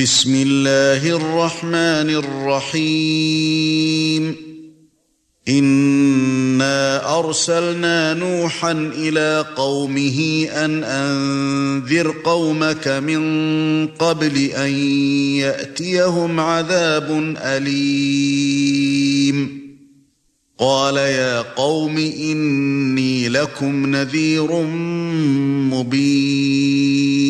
بسم الله الرحمن الرحيم. إنا أرسلنا نوحا إلى قومه أن أنذر قومك من قبل أن يأتيهم عذاب أليم. قال يا قوم إني لكم نذير مبين.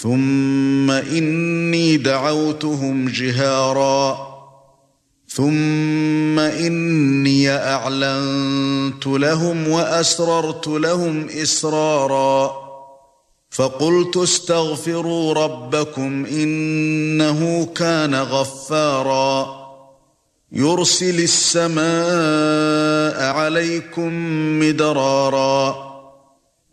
ثُمَّ إِنِّي دَعَوْتُهُمْ جِهَارًا. ثُمَّ إِنِّي أَعْلَنتُ لَهُمْ وَأَسْرَرْتُ لَهُمْ إِسْرَارًا. فَقُلْتُ اسْتَغْفِرُوا رَبَّكُمْ إِنَّهُ كَانَ غَفَّارًا. يُرْسِلِ السَّمَاءَ عَلَيْكُمْ مِدْرَارًا.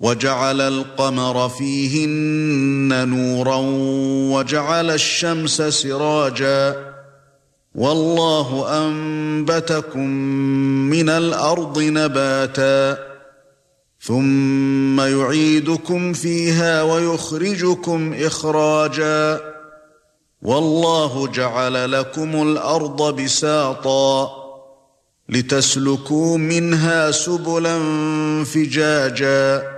وَجَعَلَ الْقَمَرَ فِيهِنَّ نُورًا وَجَعَلَ الشَّمْسَ سِرَاجًا وَاللَّهُ أَنبَتَكُم مِّنَ الْأَرْضِ نَبَاتًا ثُمَّ يُعِيدُكُمْ فِيهَا وَيُخْرِجُكُمْ إِخْرَاجًا وَاللَّهُ جَعَلَ لَكُمُ الْأَرْضَ بِسَاطًا لِتَسْلُكُوا مِنْهَا سُبُلًا فِجَاجًا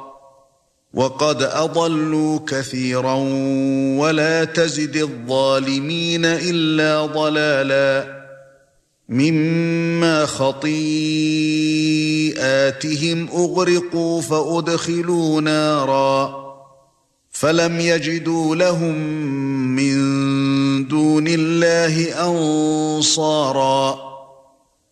وَقَدْ أَضَلُّوا كَثِيرًا وَلَا تَزِدِ الظَّالِمِينَ إِلَّا ضَلَالًا مِمَّا خَطِيئَاتِهِمْ أُغْرِقُوا فَأُدْخِلُوا نَارًا فَلَمْ يَجِدُوا لَهُم مِّن دُونِ اللَّهِ أَنصَارًا